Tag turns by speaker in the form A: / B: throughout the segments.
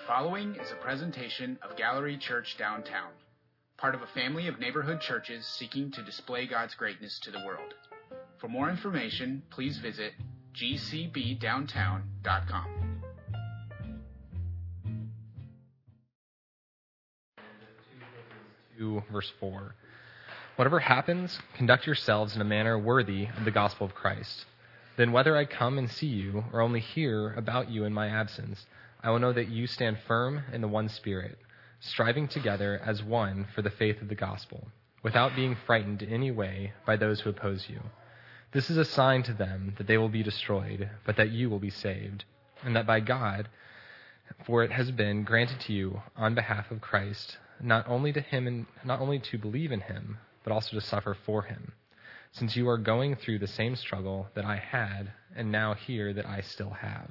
A: The following is a presentation of Gallery Church Downtown, part of a family of neighborhood churches seeking to display God's greatness to the world. For more information, please visit gcbdowntown.com.
B: 2, verse 4. Whatever happens, conduct yourselves in a manner worthy of the gospel of Christ. Then, whether I come and see you or only hear about you in my absence, I will know that you stand firm in the one Spirit, striving together as one for the faith of the gospel, without being frightened in any way by those who oppose you. This is a sign to them that they will be destroyed, but that you will be saved, and that by God, for it has been granted to you on behalf of Christ, not only to him and not only to believe in him, but also to suffer for him, since you are going through the same struggle that I had, and now hear that I still have.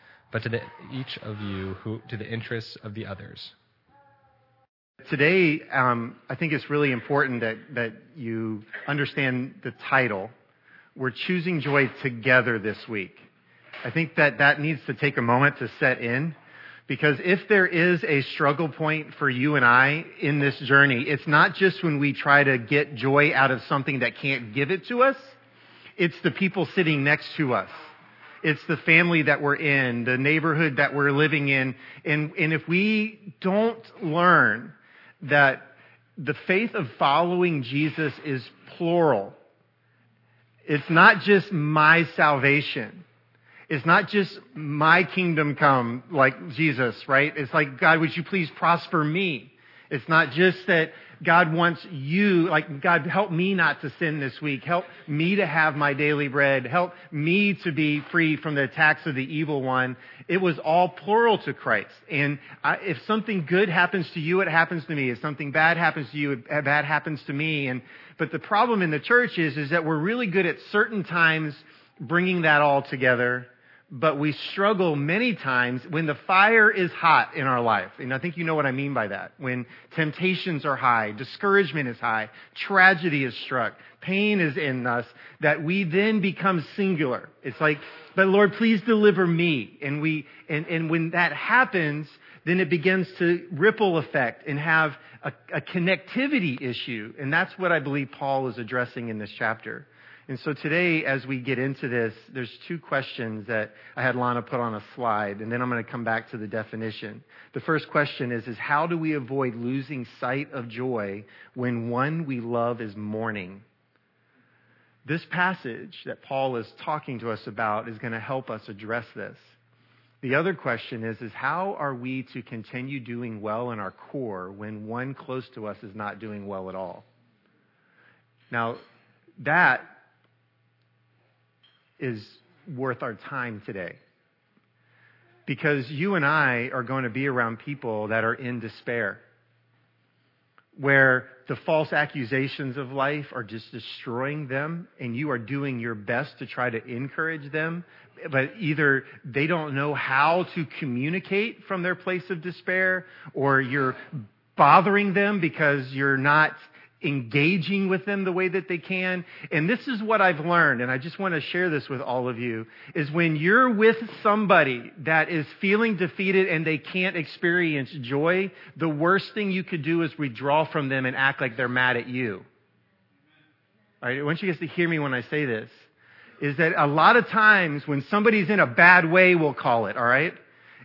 B: but to the, each of you who, to the interests of the others.
C: Today, um, I think it's really important that, that you understand the title. We're choosing joy together this week. I think that that needs to take a moment to set in because if there is a struggle point for you and I in this journey, it's not just when we try to get joy out of something that can't give it to us. It's the people sitting next to us. It's the family that we're in, the neighborhood that we're living in. And, and if we don't learn that the faith of following Jesus is plural, it's not just my salvation. It's not just my kingdom come like Jesus, right? It's like, God, would you please prosper me? It's not just that God wants you, like, God, help me not to sin this week. Help me to have my daily bread. Help me to be free from the attacks of the evil one. It was all plural to Christ. And I, if something good happens to you, it happens to me. If something bad happens to you, it bad happens to me. And, but the problem in the church is, is that we're really good at certain times bringing that all together but we struggle many times when the fire is hot in our life. And I think you know what I mean by that. When temptations are high, discouragement is high, tragedy is struck, pain is in us, that we then become singular. It's like, but Lord, please deliver me. And we, and, and when that happens, then it begins to ripple effect and have a, a connectivity issue. And that's what I believe Paul is addressing in this chapter. And so today, as we get into this, there's two questions that I had Lana put on a slide, and then I'm going to come back to the definition. The first question is, is how do we avoid losing sight of joy when one we love is mourning? This passage that Paul is talking to us about is going to help us address this. The other question is, is how are we to continue doing well in our core when one close to us is not doing well at all? Now, that is worth our time today. Because you and I are going to be around people that are in despair, where the false accusations of life are just destroying them, and you are doing your best to try to encourage them, but either they don't know how to communicate from their place of despair, or you're bothering them because you're not engaging with them the way that they can. And this is what I've learned, and I just want to share this with all of you, is when you're with somebody that is feeling defeated and they can't experience joy, the worst thing you could do is withdraw from them and act like they're mad at you. All right, I want you guys to hear me when I say this. Is that a lot of times when somebody's in a bad way, we'll call it, all right?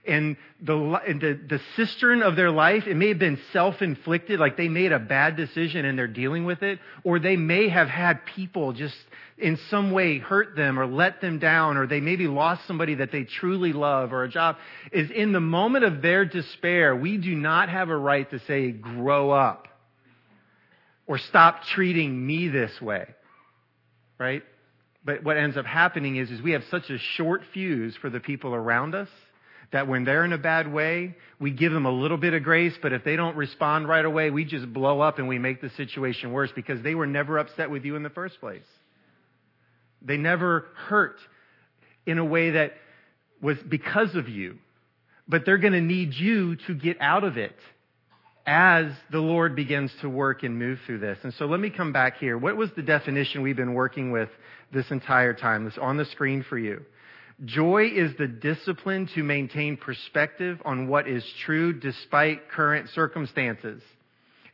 C: And the, the, the cistern of their life, it may have been self-inflicted, like they made a bad decision and they're dealing with it, or they may have had people just in some way hurt them or let them down, or they maybe lost somebody that they truly love or a job, is in the moment of their despair, we do not have a right to say, grow up, or stop treating me this way. Right? But what ends up happening is, is we have such a short fuse for the people around us that when they're in a bad way, we give them a little bit of grace, but if they don't respond right away, we just blow up and we make the situation worse because they were never upset with you in the first place. They never hurt in a way that was because of you. But they're going to need you to get out of it as the Lord begins to work and move through this. And so let me come back here. What was the definition we've been working with this entire time? This on the screen for you. Joy is the discipline to maintain perspective on what is true despite current circumstances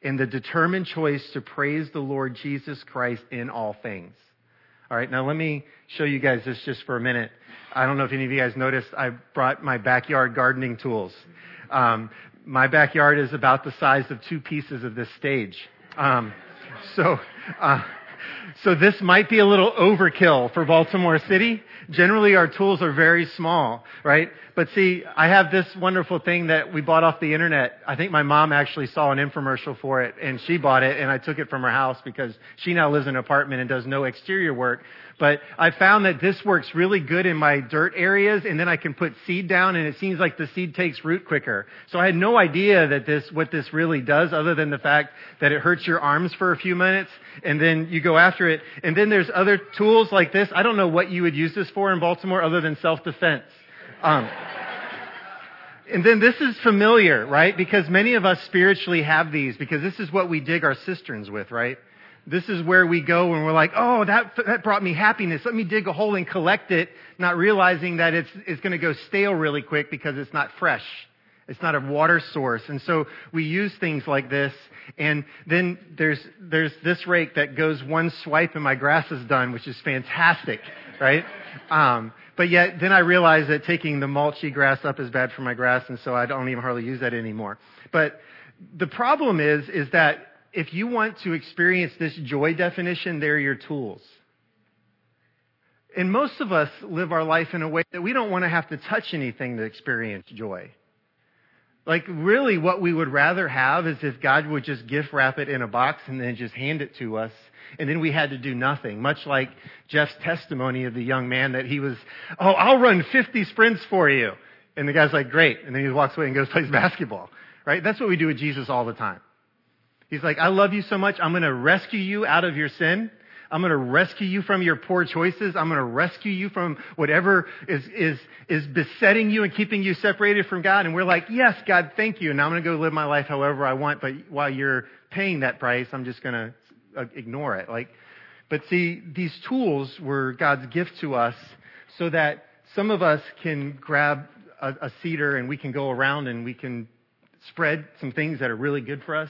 C: and the determined choice to praise the Lord Jesus Christ in all things. All right, now let me show you guys this just for a minute. I don't know if any of you guys noticed, I brought my backyard gardening tools. Um, my backyard is about the size of two pieces of this stage. Um, so, uh, so this might be a little overkill for Baltimore City. Generally, our tools are very small, right? But see, I have this wonderful thing that we bought off the internet. I think my mom actually saw an infomercial for it and she bought it and I took it from her house because she now lives in an apartment and does no exterior work. But I found that this works really good in my dirt areas and then I can put seed down and it seems like the seed takes root quicker. So I had no idea that this, what this really does other than the fact that it hurts your arms for a few minutes and then you go after it. And then there's other tools like this. I don't know what you would use this for in Baltimore other than self-defense. Um, and then this is familiar, right? Because many of us spiritually have these because this is what we dig our cisterns with, right? This is where we go and we're like, oh, that, that brought me happiness. Let me dig a hole and collect it, not realizing that it's, it's going to go stale really quick because it's not fresh. It's not a water source. And so we use things like this. And then there's, there's this rake that goes one swipe and my grass is done, which is fantastic, right? Um, but yet, then I realized that taking the mulchy grass up is bad for my grass, and so I don't even hardly use that anymore. But the problem is, is that if you want to experience this joy definition, they're your tools. And most of us live our life in a way that we don't want to have to touch anything to experience joy. Like, really, what we would rather have is if God would just gift wrap it in a box and then just hand it to us, and then we had to do nothing. Much like Jeff's testimony of the young man that he was, oh, I'll run 50 sprints for you. And the guy's like, great. And then he walks away and goes plays basketball. Right? That's what we do with Jesus all the time. He's like, I love you so much. I'm going to rescue you out of your sin. I'm going to rescue you from your poor choices. I'm going to rescue you from whatever is, is, is besetting you and keeping you separated from God. And we're like, yes, God, thank you. And I'm going to go live my life however I want. But while you're paying that price, I'm just going to uh, ignore it. Like, but see, these tools were God's gift to us so that some of us can grab a, a seeder and we can go around and we can spread some things that are really good for us.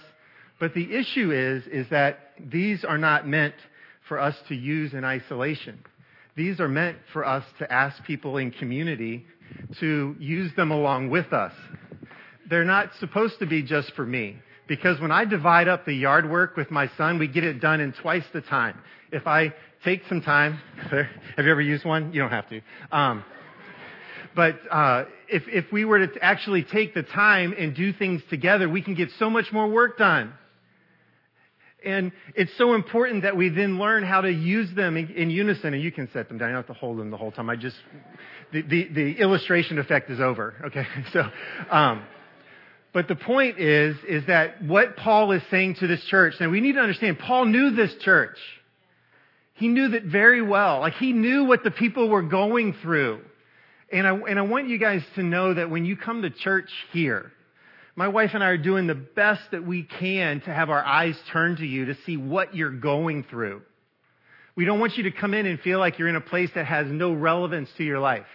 C: But the issue is, is that these are not meant for us to use in isolation. These are meant for us to ask people in community to use them along with us. They're not supposed to be just for me. Because when I divide up the yard work with my son, we get it done in twice the time. If I take some time, have you ever used one? You don't have to. Um, but uh, if, if we were to actually take the time and do things together, we can get so much more work done. And it's so important that we then learn how to use them in, in, unison. And you can set them down. You don't have to hold them the whole time. I just, the, the, the illustration effect is over. Okay. So, um, but the point is, is that what Paul is saying to this church, and we need to understand, Paul knew this church. He knew that very well. Like he knew what the people were going through. And I, and I want you guys to know that when you come to church here, my wife and I are doing the best that we can to have our eyes turned to you to see what you're going through. We don't want you to come in and feel like you're in a place that has no relevance to your life.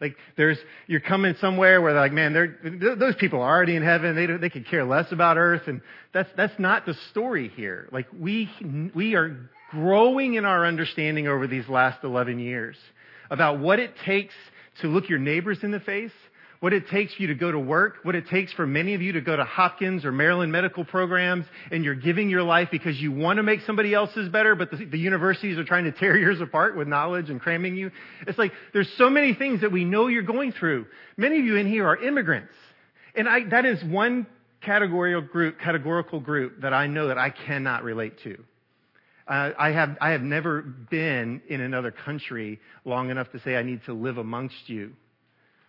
C: Like there's, you're coming somewhere where they're like, man, they're, those people are already in heaven. They, they could care less about earth. And that's, that's not the story here. Like we, we are growing in our understanding over these last 11 years about what it takes to look your neighbors in the face what it takes for you to go to work, what it takes for many of you to go to Hopkins or Maryland medical programs, and you're giving your life because you want to make somebody else's better, but the, the, universities are trying to tear yours apart with knowledge and cramming you. It's like there's so many things that we know you're going through. Many of you in here are immigrants. And I, that is one categorical group, categorical group that I know that I cannot relate to. Uh, I have I have never been in another country long enough to say I need to live amongst you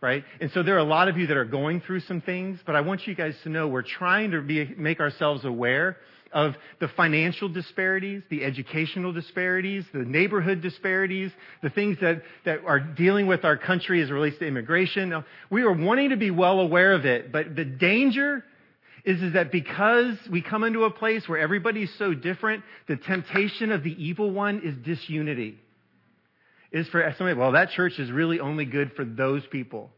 C: right? And so there are a lot of you that are going through some things, but I want you guys to know we're trying to be, make ourselves aware of the financial disparities, the educational disparities, the neighborhood disparities, the things that, that are dealing with our country as it relates to immigration. We are wanting to be well aware of it, but the danger is, is that because we come into a place where everybody's so different, the temptation of the evil one is disunity. Is for somebody, well, that church is really only good for those people.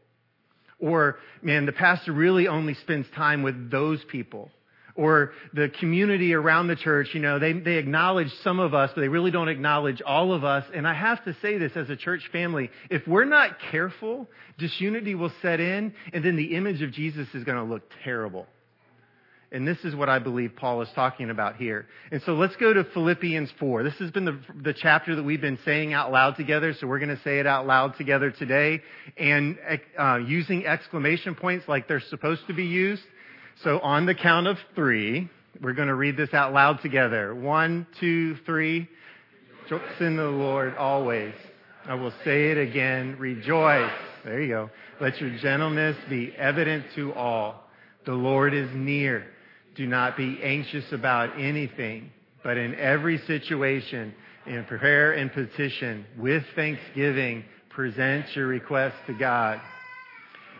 C: Or, man, the pastor really only spends time with those people or the community around the church, you know, they, they acknowledge some of us, but they really don't acknowledge all of us. And I have to say this as a church family. If we're not careful, disunity will set in, and then the image of Jesus is going to look terrible. And this is what I believe Paul is talking about here. And so let's go to Philippians 4. This has been the, the chapter that we've been saying out loud together, so we're going to say it out loud together today. And uh, using exclamation points like they're supposed to be used. So on the count of three, we're going to read this out loud together. One, two, three. Trust in the Lord always. I will say it again. Rejoice. There you go. Let your gentleness be evident to all. The Lord is near. Do not be anxious about anything, but in every situation, in prayer and petition, with thanksgiving, present your requests to God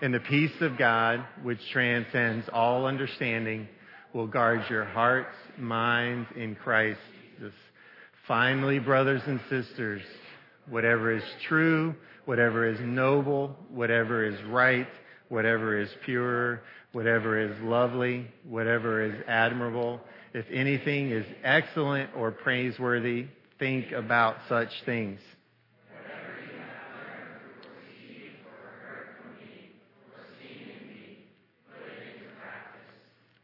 C: and the peace of God, which transcends all understanding, will guard your hearts, minds in Christ. Finally, brothers and sisters, whatever is true, whatever is noble, whatever is right, whatever is pure, whatever is lovely, whatever is admirable, if anything is excellent or praiseworthy, think about such things.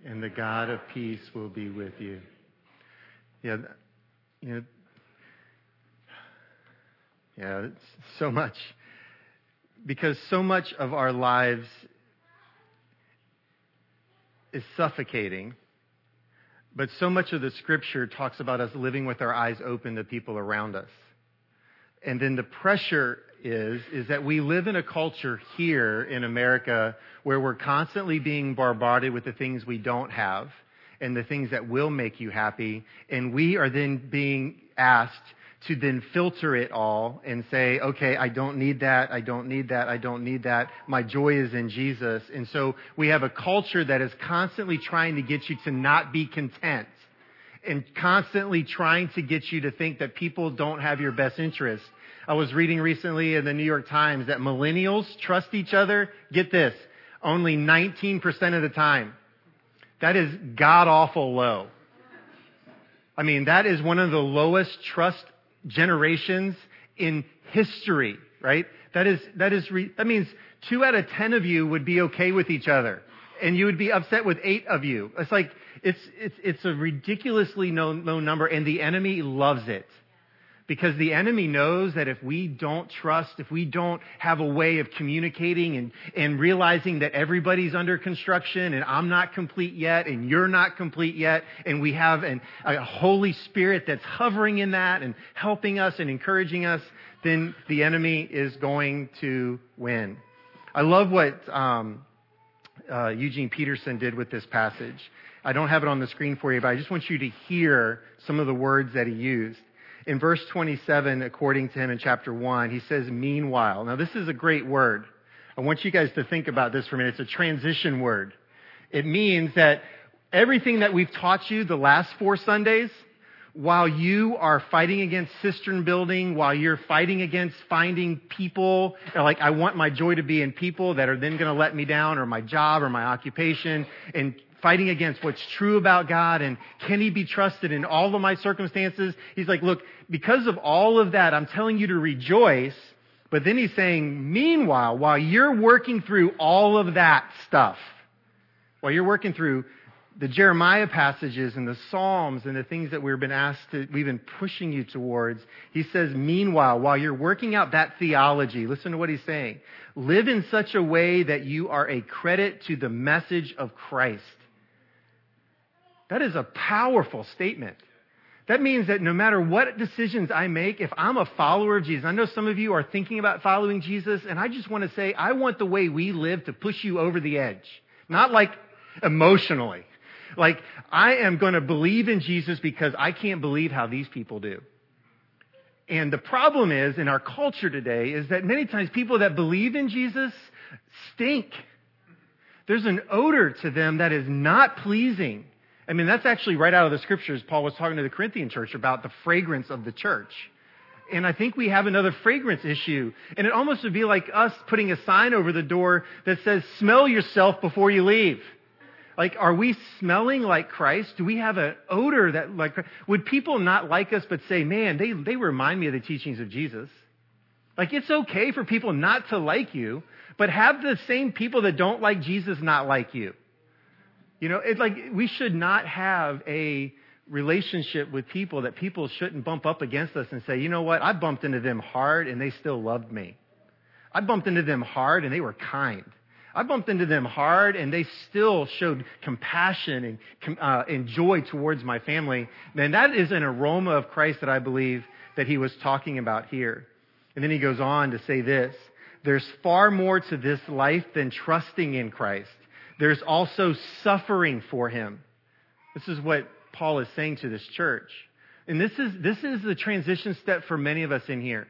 C: and the God of peace will be with you. Yeah, you know, yeah, so much. Because so much of our lives is suffocating, but so much of the scripture talks about us living with our eyes open to people around us. And then the pressure is, is that we live in a culture here in America where we're constantly being bombarded with the things we don't have and the things that will make you happy. And we are then being asked to then filter it all and say, okay, I don't need that, I don't need that, I don't need that. My joy is in Jesus. And so we have a culture that is constantly trying to get you to not be content and constantly trying to get you to think that people don't have your best interest I was reading recently in the New York Times that millennials trust each other. Get this. Only 19% of the time. That is god awful low. I mean, that is one of the lowest trust generations in history, right? That is, that is, re- that means two out of ten of you would be okay with each other. And you would be upset with eight of you. It's like, it's, it's, it's a ridiculously low, low number and the enemy loves it. Because the enemy knows that if we don't trust, if we don't have a way of communicating and, and realizing that everybody's under construction and I'm not complete yet and you're not complete yet, and we have an, a Holy Spirit that's hovering in that and helping us and encouraging us, then the enemy is going to win. I love what um, uh, Eugene Peterson did with this passage. I don't have it on the screen for you, but I just want you to hear some of the words that he used in verse 27, according to him in chapter 1, he says, meanwhile. Now, this is a great word. I want you guys to think about this for a minute. It's a transition word. It means that everything that we've taught you the last four Sundays, while you are fighting against cistern building, while you're fighting against finding people, like I want my joy to be in people that are then going to let me down, or my job, or my occupation, and fighting against what's true about God and can he be trusted in all of my circumstances? He's like, look, because of all of that, I'm telling you to rejoice. But then he's saying, meanwhile, while you're working through all of that stuff, while you're working through the Jeremiah passages and the Psalms and the things that we've been asked to, we've been pushing you towards, he says, meanwhile, while you're working out that theology, listen to what he's saying. Live in such a way that you are a credit to the message of Christ. That is a powerful statement. That means that no matter what decisions I make, if I'm a follower of Jesus, I know some of you are thinking about following Jesus, and I just want to say, I want the way we live to push you over the edge. Not like emotionally. Like, I am going to believe in Jesus because I can't believe how these people do. And the problem is, in our culture today, is that many times people that believe in Jesus stink. There's an odor to them that is not pleasing. I mean, that's actually right out of the scriptures. Paul was talking to the Corinthian church about the fragrance of the church. And I think we have another fragrance issue. And it almost would be like us putting a sign over the door that says, smell yourself before you leave. Like, are we smelling like Christ? Do we have an odor that like, would people not like us but say, man, they, they remind me of the teachings of Jesus? Like, it's okay for people not to like you, but have the same people that don't like Jesus not like you. You know, it's like we should not have a relationship with people that people shouldn't bump up against us and say, you know what, I bumped into them hard and they still loved me. I bumped into them hard and they were kind. I bumped into them hard and they still showed compassion and, uh, and joy towards my family. Man, that is an aroma of Christ that I believe that he was talking about here. And then he goes on to say this there's far more to this life than trusting in Christ. There's also suffering for him. This is what Paul is saying to this church. And this is, this is the transition step for many of us in here.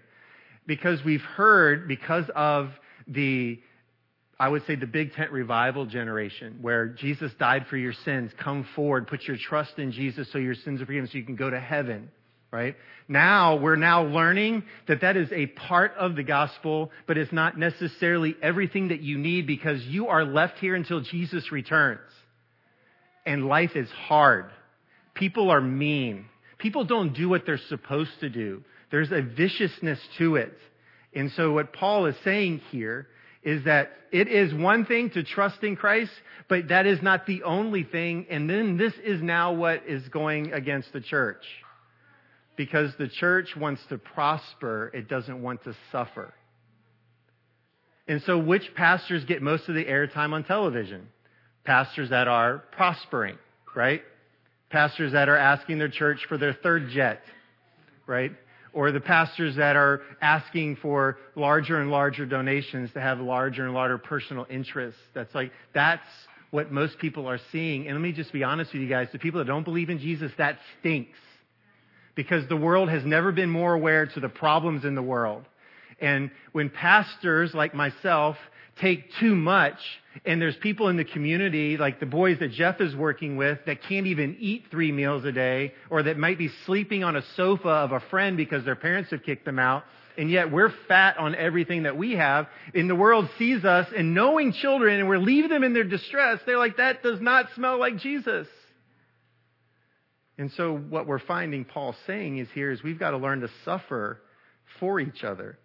C: Because we've heard, because of the, I would say the big tent revival generation, where Jesus died for your sins, come forward, put your trust in Jesus so your sins are forgiven so you can go to heaven right? Now, we're now learning that that is a part of the gospel, but it's not necessarily everything that you need because you are left here until Jesus returns. And life is hard. People are mean. People don't do what they're supposed to do. There's a viciousness to it. And so what Paul is saying here is that it is one thing to trust in Christ, but that is not the only thing. And then this is now what is going against the church because the church wants to prosper, it doesn't want to suffer. And so, which pastors get most of the airtime on television? Pastors that are prospering, right? Pastors that are asking their church for their third jet, right? Or the pastors that are asking for larger and larger donations to have larger and larger personal interests. That's like, that's what most people are seeing. And let me just be honest with you guys the people that don't believe in Jesus, that stinks because the world has never been more aware to the problems in the world. And when pastors like myself take too much, and there's people in the community, like the boys that Jeff is working with, that can't even eat three meals a day, or that might be sleeping on a sofa of a friend because their parents have kicked them out, and yet we're fat on everything that we have, and the world sees us and knowing children, and we're leaving them in their distress, they're like, that does not smell like Jesus. And so, what we're finding Paul saying is here is we've got to learn to suffer for each other.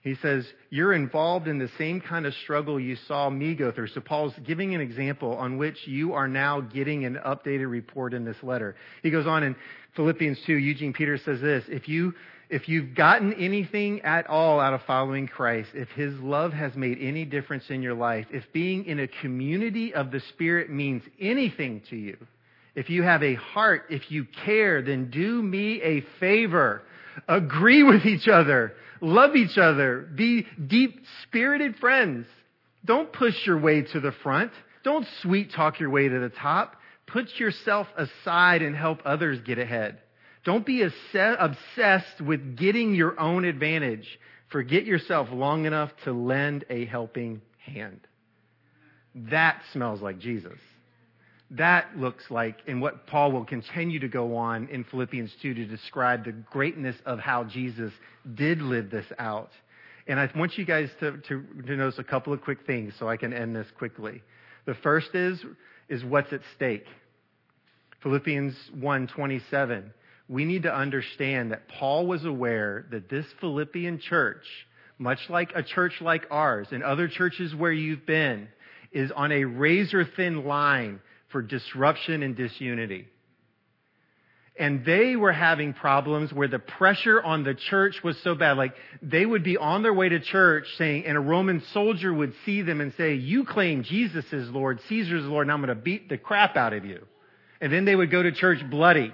C: He says, You're involved in the same kind of struggle you saw me go through. So, Paul's giving an example on which you are now getting an updated report in this letter. He goes on in Philippians 2, Eugene Peter says this If, you, if you've gotten anything at all out of following Christ, if his love has made any difference in your life, if being in a community of the Spirit means anything to you, if you have a heart, if you care, then do me a favor. Agree with each other. Love each other. Be deep spirited friends. Don't push your way to the front. Don't sweet talk your way to the top. Put yourself aside and help others get ahead. Don't be obsessed with getting your own advantage. Forget yourself long enough to lend a helping hand. That smells like Jesus that looks like, and what Paul will continue to go on in Philippians 2 to describe the greatness of how Jesus did live this out. And I want you guys to, to, to notice a couple of quick things so I can end this quickly. The first is, is what's at stake. Philippians 1:27. We need to understand that Paul was aware that this Philippian church, much like a church like ours and other churches where you've been, is on a razor thin line for disruption and disunity. And they were having problems where the pressure on the church was so bad. Like they would be on their way to church saying, and a Roman soldier would see them and say, You claim Jesus is Lord, Caesar is Lord, and I'm going to beat the crap out of you. And then they would go to church bloody.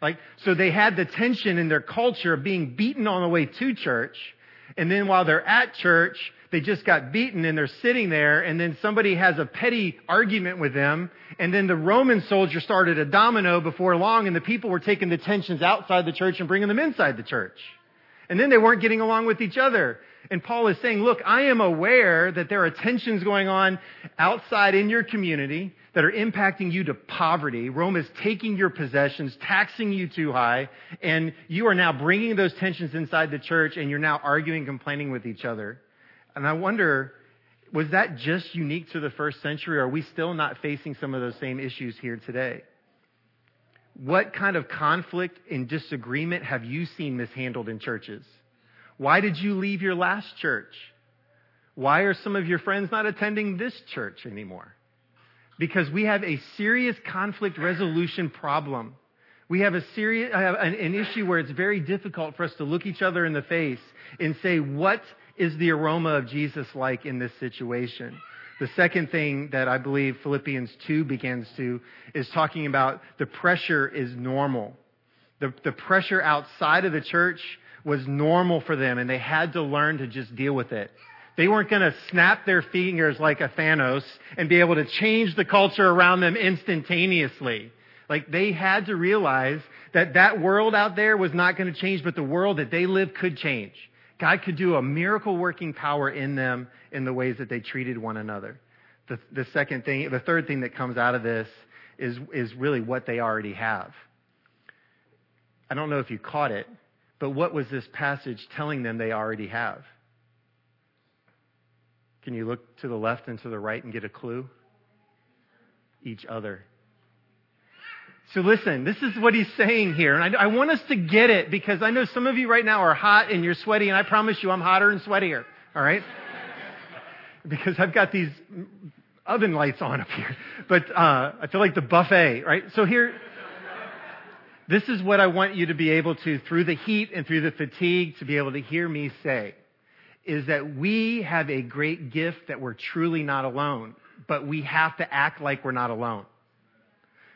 C: Like, so they had the tension in their culture of being beaten on the way to church. And then while they're at church, they just got beaten and they're sitting there and then somebody has a petty argument with them. And then the Roman soldier started a domino before long and the people were taking the tensions outside the church and bringing them inside the church. And then they weren't getting along with each other. And Paul is saying, look, I am aware that there are tensions going on outside in your community that are impacting you to poverty. Rome is taking your possessions, taxing you too high, and you are now bringing those tensions inside the church and you're now arguing, complaining with each other. And I wonder, was that just unique to the first century? Or are we still not facing some of those same issues here today? What kind of conflict and disagreement have you seen mishandled in churches? Why did you leave your last church? Why are some of your friends not attending this church anymore? Because we have a serious conflict resolution problem. We have a serious, uh, an, an issue where it's very difficult for us to look each other in the face and say, what is the aroma of Jesus like in this situation? The second thing that I believe Philippians 2 begins to is talking about the pressure is normal. The, the pressure outside of the church was normal for them and they had to learn to just deal with it. They weren't going to snap their fingers like a Thanos and be able to change the culture around them instantaneously. Like they had to realize that that world out there was not going to change, but the world that they lived could change. God could do a miracle working power in them in the ways that they treated one another. The, the second thing, the third thing that comes out of this is, is really what they already have. I don't know if you caught it, but what was this passage telling them they already have? Can you look to the left and to the right and get a clue? Each other. So listen, this is what he's saying here. And I, I, want us to get it because I know some of you right now are hot and you're sweaty, and I promise you I'm hotter and sweatier. All right? because I've got these oven lights on up here. But uh, I feel like the buffet, right? So here, this is what I want you to be able to, through the heat and through the fatigue, to be able to hear me say, is that we have a great gift that we're truly not alone, but we have to act like we're not alone.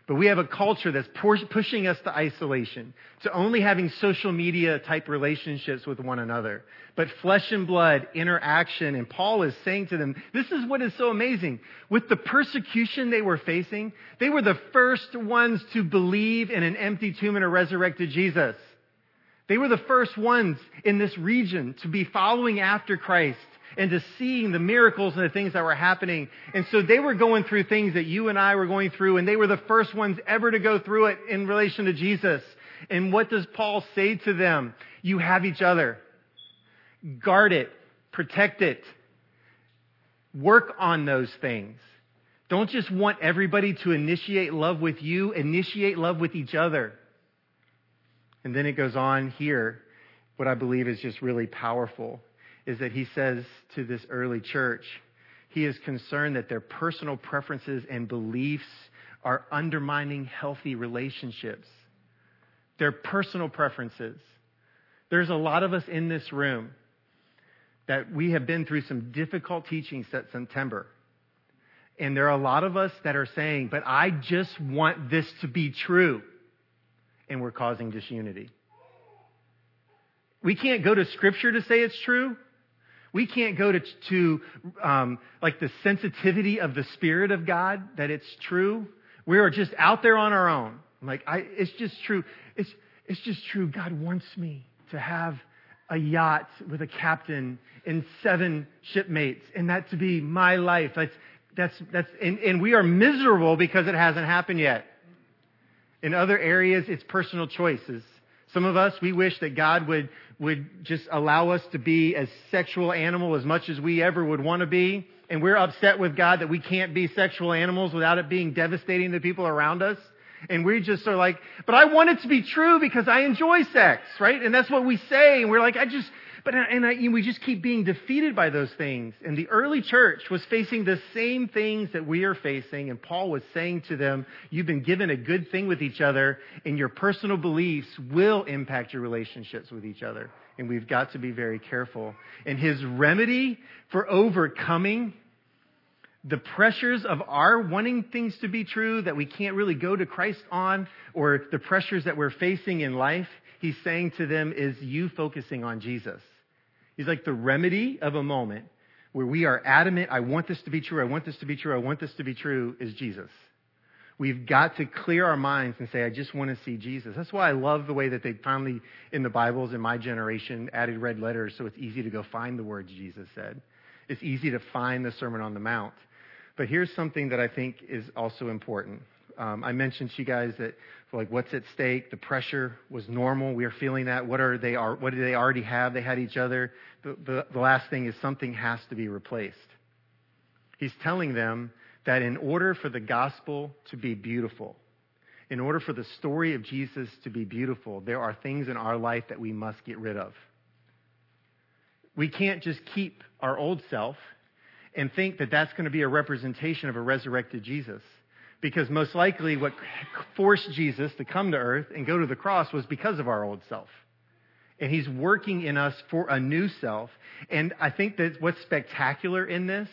C: But we have a culture that's pushing us to isolation, to only having social media type relationships with one another. But flesh and blood interaction, and Paul is saying to them, this is what is so amazing. With the persecution they were facing, they were the first ones to believe in an empty tomb and a resurrected Jesus. They were the first ones in this region to be following after Christ and to seeing the miracles and the things that were happening. And so they were going through things that you and I were going through, and they were the first ones ever to go through it in relation to Jesus. And what does Paul say to them? You have each other. Guard it. Protect it. Work on those things. Don't just want everybody to initiate love with you, initiate love with each other. And then it goes on here, what I believe is just really powerful is that he says to this early church, he is concerned that their personal preferences and beliefs are undermining healthy relationships. Their personal preferences. There's a lot of us in this room that we have been through some difficult teachings at September. And there are a lot of us that are saying, but I just want this to be true. And we're causing disunity. We can't go to scripture to say it's true. We can't go to, to um, like the sensitivity of the Spirit of God that it's true. We are just out there on our own. Like, I, it's just true. It's, it's just true. God wants me to have a yacht with a captain and seven shipmates, and that to be my life. That's, that's, that's, and, and we are miserable because it hasn't happened yet. In other areas, it's personal choices. Some of us, we wish that God would would just allow us to be as sexual animal as much as we ever would want to be. And we're upset with God that we can't be sexual animals without it being devastating to people around us. And we just are like, but I want it to be true because I enjoy sex, right? And that's what we say. And we're like, I just, but, uh, and, I, we just keep being defeated by those things. And the early church was facing the same things that we are facing. And Paul was saying to them, you've been given a good thing with each other and your personal beliefs will impact your relationships with each other. And we've got to be very careful. And his remedy for overcoming the pressures of our wanting things to be true that we can't really go to Christ on, or the pressures that we're facing in life, he's saying to them is you focusing on Jesus. He's like the remedy of a moment where we are adamant, I want this to be true, I want this to be true, I want this to be true, is Jesus. We've got to clear our minds and say, I just want to see Jesus. That's why I love the way that they finally, in the Bibles in my generation, added red letters so it's easy to go find the words Jesus said. It's easy to find the Sermon on the Mount. But here's something that I think is also important. Um, I mentioned to you guys that like what's at stake, the pressure was normal. We are feeling that. What are they are what do they already have? They had each other. The, the, the last thing is something has to be replaced. He's telling them that in order for the gospel to be beautiful, in order for the story of Jesus to be beautiful, there are things in our life that we must get rid of. We can't just keep our old self and think that that's going to be a representation of a resurrected Jesus. Because most likely what forced Jesus to come to earth and go to the cross was because of our old self. And he's working in us for a new self. And I think that what's spectacular in this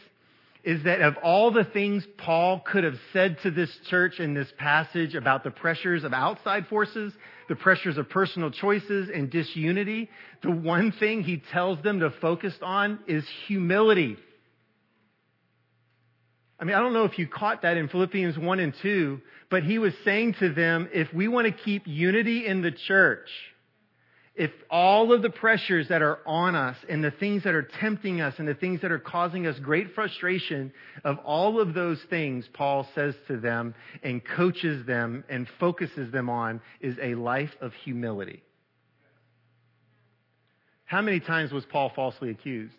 C: is that of all the things Paul could have said to this church in this passage about the pressures of outside forces, the pressures of personal choices and disunity, the one thing he tells them to focus on is humility. I mean, I don't know if you caught that in Philippians 1 and 2, but he was saying to them, if we want to keep unity in the church, if all of the pressures that are on us and the things that are tempting us and the things that are causing us great frustration of all of those things, Paul says to them and coaches them and focuses them on is a life of humility. How many times was Paul falsely accused?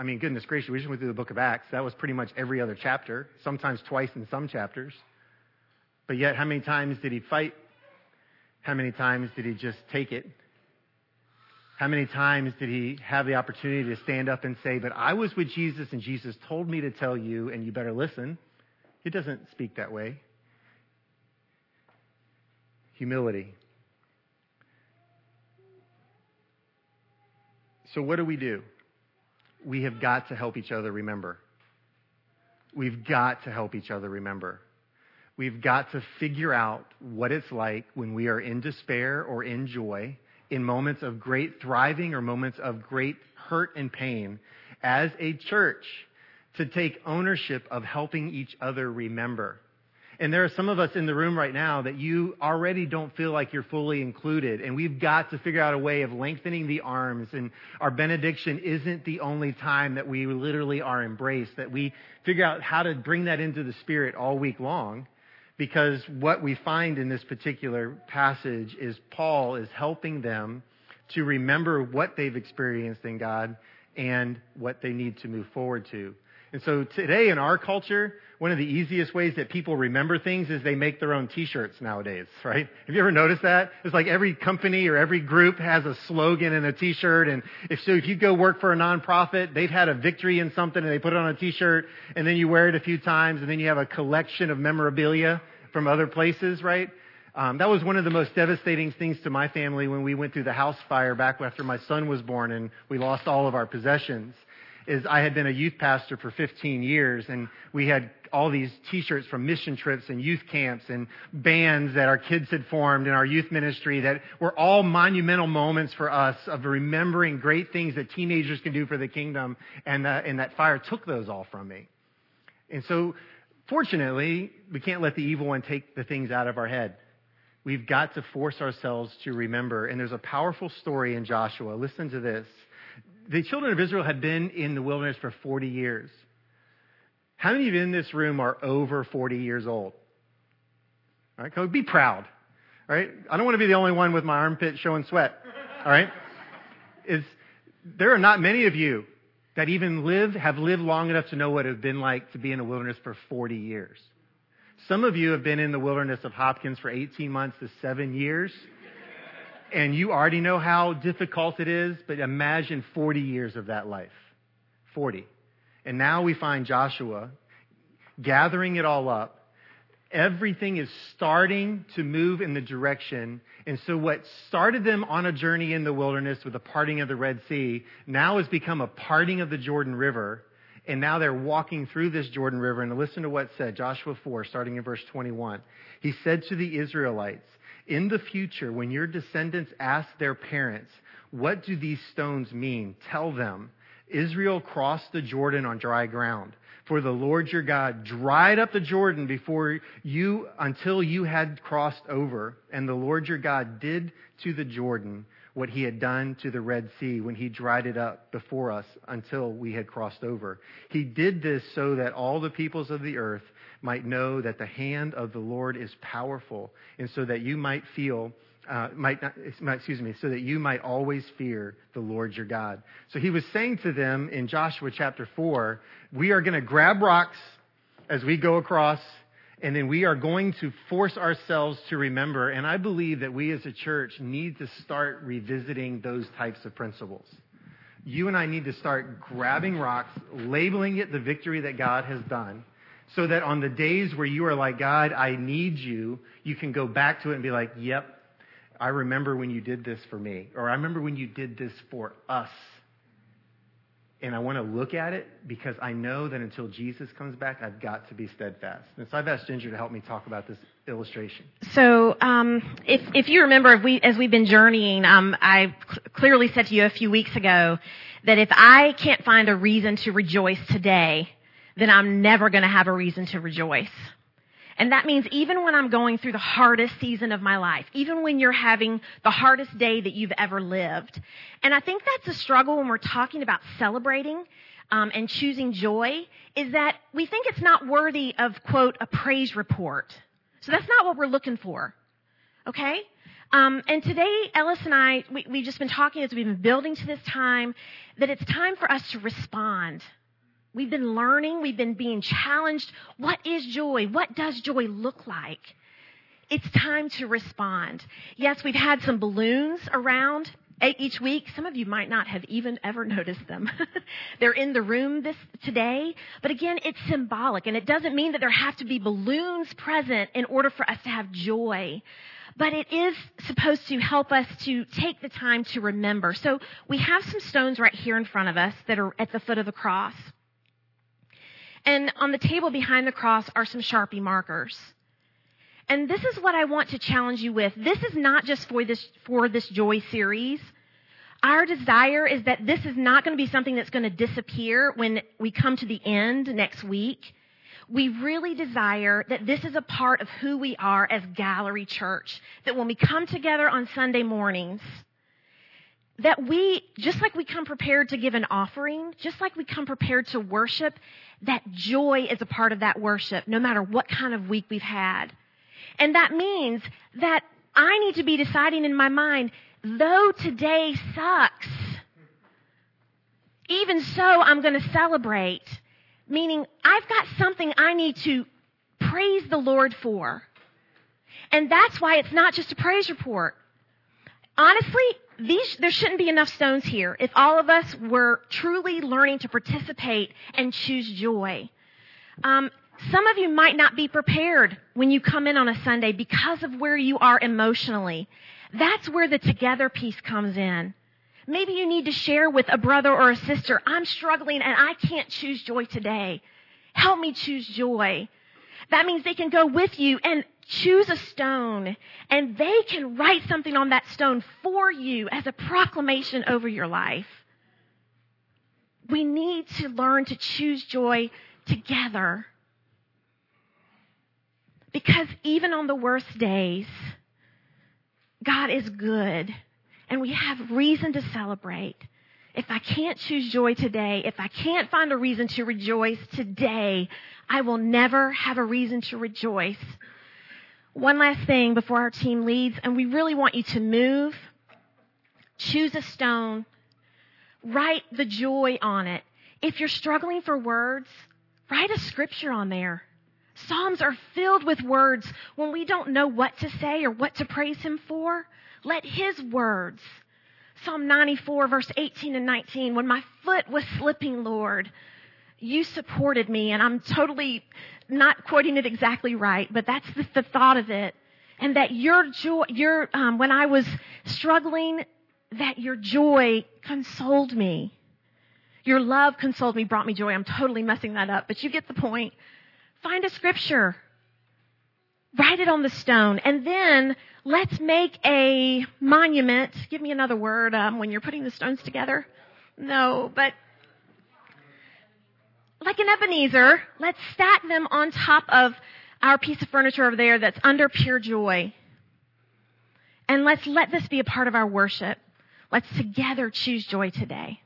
C: I mean, goodness gracious, we just went through the book of Acts. That was pretty much every other chapter, sometimes twice in some chapters. But yet, how many times did he fight? How many times did he just take it? How many times did he have the opportunity to stand up and say, But I was with Jesus and Jesus told me to tell you and you better listen? He doesn't speak that way. Humility. So, what do we do? We have got to help each other remember. We've got to help each other remember. We've got to figure out what it's like when we are in despair or in joy, in moments of great thriving or moments of great hurt and pain, as a church, to take ownership of helping each other remember. And there are some of us in the room right now that you already don't feel like you're fully included. And we've got to figure out a way of lengthening the arms. And our benediction isn't the only time that we literally are embraced, that we figure out how to bring that into the spirit all week long. Because what we find in this particular passage is Paul is helping them to remember what they've experienced in God and what they need to move forward to. And so today in our culture, one of the easiest ways that people remember things is they make their own t-shirts nowadays, right? Have you ever noticed that? It's like every company or every group has a slogan and a t-shirt. And if so, if you go work for a nonprofit, they've had a victory in something and they put it on a t-shirt and then you wear it a few times and then you have a collection of memorabilia from other places, right? Um, that was one of the most devastating things to my family when we went through the house fire back after my son was born and we lost all of our possessions is I had been a youth pastor for 15 years and we had all these t-shirts from mission trips and youth camps and bands that our kids had formed in our youth ministry that were all monumental moments for us of remembering great things that teenagers can do for the kingdom and, uh, and that fire took those all from me. And so fortunately, we can't let the evil one take the things out of our head. We've got to force ourselves to remember. And there's a powerful story in Joshua. Listen to this the children of Israel had been in the wilderness for 40 years. How many of you in this room are over 40 years old? All right, go be proud. All right, I don't want to be the only one with my armpit showing sweat. All right, is there are not many of you that even live have lived long enough to know what it has been like to be in the wilderness for 40 years. Some of you have been in the wilderness of Hopkins for 18 months to seven years and you already know how difficult it is, but imagine 40 years of that life. 40. And now we find Joshua gathering it all up. Everything is starting to move in the direction. And so what started them on a journey in the wilderness with the parting of the Red Sea now has become a parting of the Jordan River And now they're walking through this Jordan River. And listen to what said, Joshua 4, starting in verse 21. He said to the Israelites, In the future, when your descendants ask their parents, What do these stones mean? Tell them, Israel crossed the Jordan on dry ground. For the Lord your God dried up the Jordan before you until you had crossed over. And the Lord your God did to the Jordan what he had done to the Red Sea when he dried it up before us until we had crossed over. He did this so that all the peoples of the earth might know that the hand of the Lord is powerful and so that you might feel uh, might not, excuse me, so that you might always fear the Lord your God. So he was saying to them in Joshua chapter 4, we are going to grab rocks as we go across and then we are going to force ourselves to remember. And I believe that we as a church need to start revisiting those types of principles. You and I need to start grabbing rocks, labeling it the victory that God has done, so that on the days where you are like, God, I need you, you can go back to it and be like, yep, I remember when you did this for me, or I remember when you did this for us and I want to look at it because I know that until Jesus comes back, I've got to be steadfast. And so I've asked Ginger to help me talk about this illustration.
D: So, um, if if you remember, if we as we've been journeying, um, I cl- clearly said to you a few weeks ago that if I can't find a reason to rejoice today, then I'm never going to have a reason to rejoice. And that means even when I'm going through the hardest season of my life, even when you're having the hardest day that you've ever lived. And I think that's a struggle when we're talking about celebrating um, and choosing joy, is that we think it's not worthy of, quote, a praise report. So that's not what we're looking for. Okay? Um, and today, Ellis and I, we, we've just been talking as we've been building to this time, that it's time for us to respond We've been learning, we've been being challenged. What is joy? What does joy look like? It's time to respond. Yes, we've had some balloons around each week. Some of you might not have even ever noticed them. They're in the room this today, but again, it's symbolic and it doesn't mean that there have to be balloons present in order for us to have joy. But it is supposed to help us to take the time to remember. So we have some stones right here in front of us that are at the foot of the cross. And on the table behind the cross are some Sharpie markers. And this is what I want to challenge you with. This is not just for this, for this joy series. Our desire is that this is not going to be something that's going to disappear when we come to the end next week. We really desire that this is a part of who we are as Gallery Church. That when we come together on Sunday mornings, that we, just like we come prepared to give an offering, just like we come prepared to worship, that joy is a part of that worship, no matter what kind of week we've had. And that means that I need to be deciding in my mind, though today sucks, even so, I'm going to celebrate. Meaning, I've got something I need to praise the Lord for. And that's why it's not just a praise report. Honestly, these, there shouldn't be enough stones here if all of us were truly learning to participate and choose joy. Um, some of you might not be prepared when you come in on a Sunday because of where you are emotionally. That's where the together piece comes in. Maybe you need to share with a brother or a sister, I'm struggling and I can't choose joy today. Help me choose joy. That means they can go with you and choose a stone and they can write something on that stone for you as a proclamation over your life. We need to learn to choose joy together. Because even on the worst days, God is good and we have reason to celebrate. If I can't choose joy today, if I can't find a reason to rejoice today, I will never have a reason to rejoice. One last thing before our team leads, and we really want you to move. Choose a stone. Write the joy on it. If you're struggling for words, write a scripture on there. Psalms are filled with words when we don't know what to say or what to praise Him for. Let His words Psalm 94 verse 18 and 19, when my foot was slipping, Lord, you supported me and I'm totally not quoting it exactly right, but that's the, the thought of it. And that your joy, your, um, when I was struggling, that your joy consoled me. Your love consoled me, brought me joy. I'm totally messing that up, but you get the point. Find a scripture. Write it on the stone. And then let's make a monument. Give me another word um, when you're putting the stones together. No, but like an Ebenezer, let's stack them on top of our piece of furniture over there that's under pure joy. And let's let this be a part of our worship. Let's together choose joy today.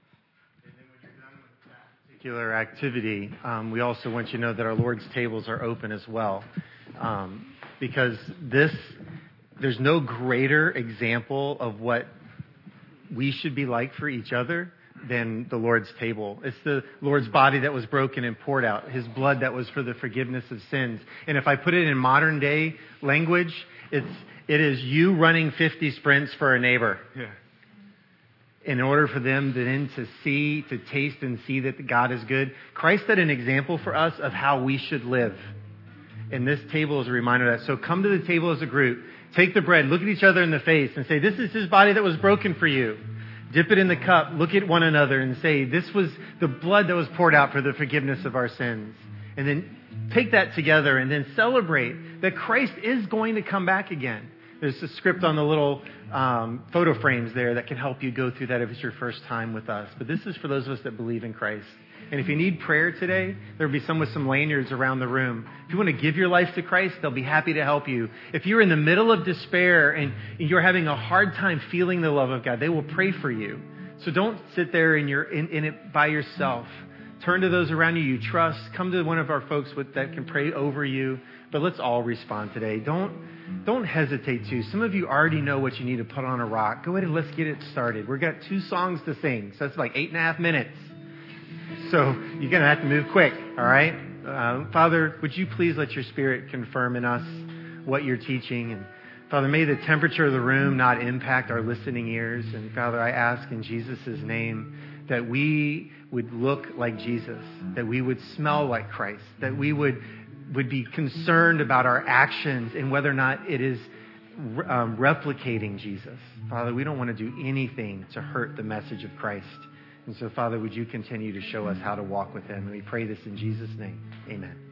C: And then when you're done with that particular activity, um, we also want you to know that our Lord's tables are open as well. Um, because this, there's no greater example of what we should be like for each other than the Lord's table. It's the Lord's body that was broken and poured out, His blood that was for the forgiveness of sins. And if I put it in modern day language, it's, it is you running 50 sprints for a neighbor.
A: Yeah.
C: In order for them then to see, to taste and see that God is good. Christ set an example for us of how we should live. And this table is a reminder of that. So come to the table as a group. Take the bread, look at each other in the face and say, this is his body that was broken for you. Dip it in the cup, look at one another and say, this was the blood that was poured out for the forgiveness of our sins. And then take that together and then celebrate that Christ is going to come back again. There's a script on the little um, photo frames there that can help you go through that if it's your first time with us. But this is for those of us that believe in Christ. And if you need prayer today, there'll be some with some lanyards around the room. If you want to give your life to Christ, they'll be happy to help you. If you're in the middle of despair and you're having a hard time feeling the love of God, they will pray for you. So don't sit there and you're in, in it by yourself. Turn to those around you you trust. Come to one of our folks with, that can pray over you. But let's all respond today. Don't, don't hesitate to. Some of you already know what you need to put on a rock. Go ahead and let's get it started. We've got two songs to sing. So that's like eight and a half minutes. So you're going to have to move quick, all right? Uh, Father, would you please let your spirit confirm in us what you're teaching? And Father, may the temperature of the room not impact our listening ears. And Father, I ask in Jesus' name that we would look like Jesus, that we would smell like Christ, that we would, would be concerned about our actions and whether or not it is um, replicating Jesus. Father, we don't want to do anything to hurt the message of Christ. And so, Father, would you continue to show us how to walk with him? And we pray this in Jesus' name. Amen.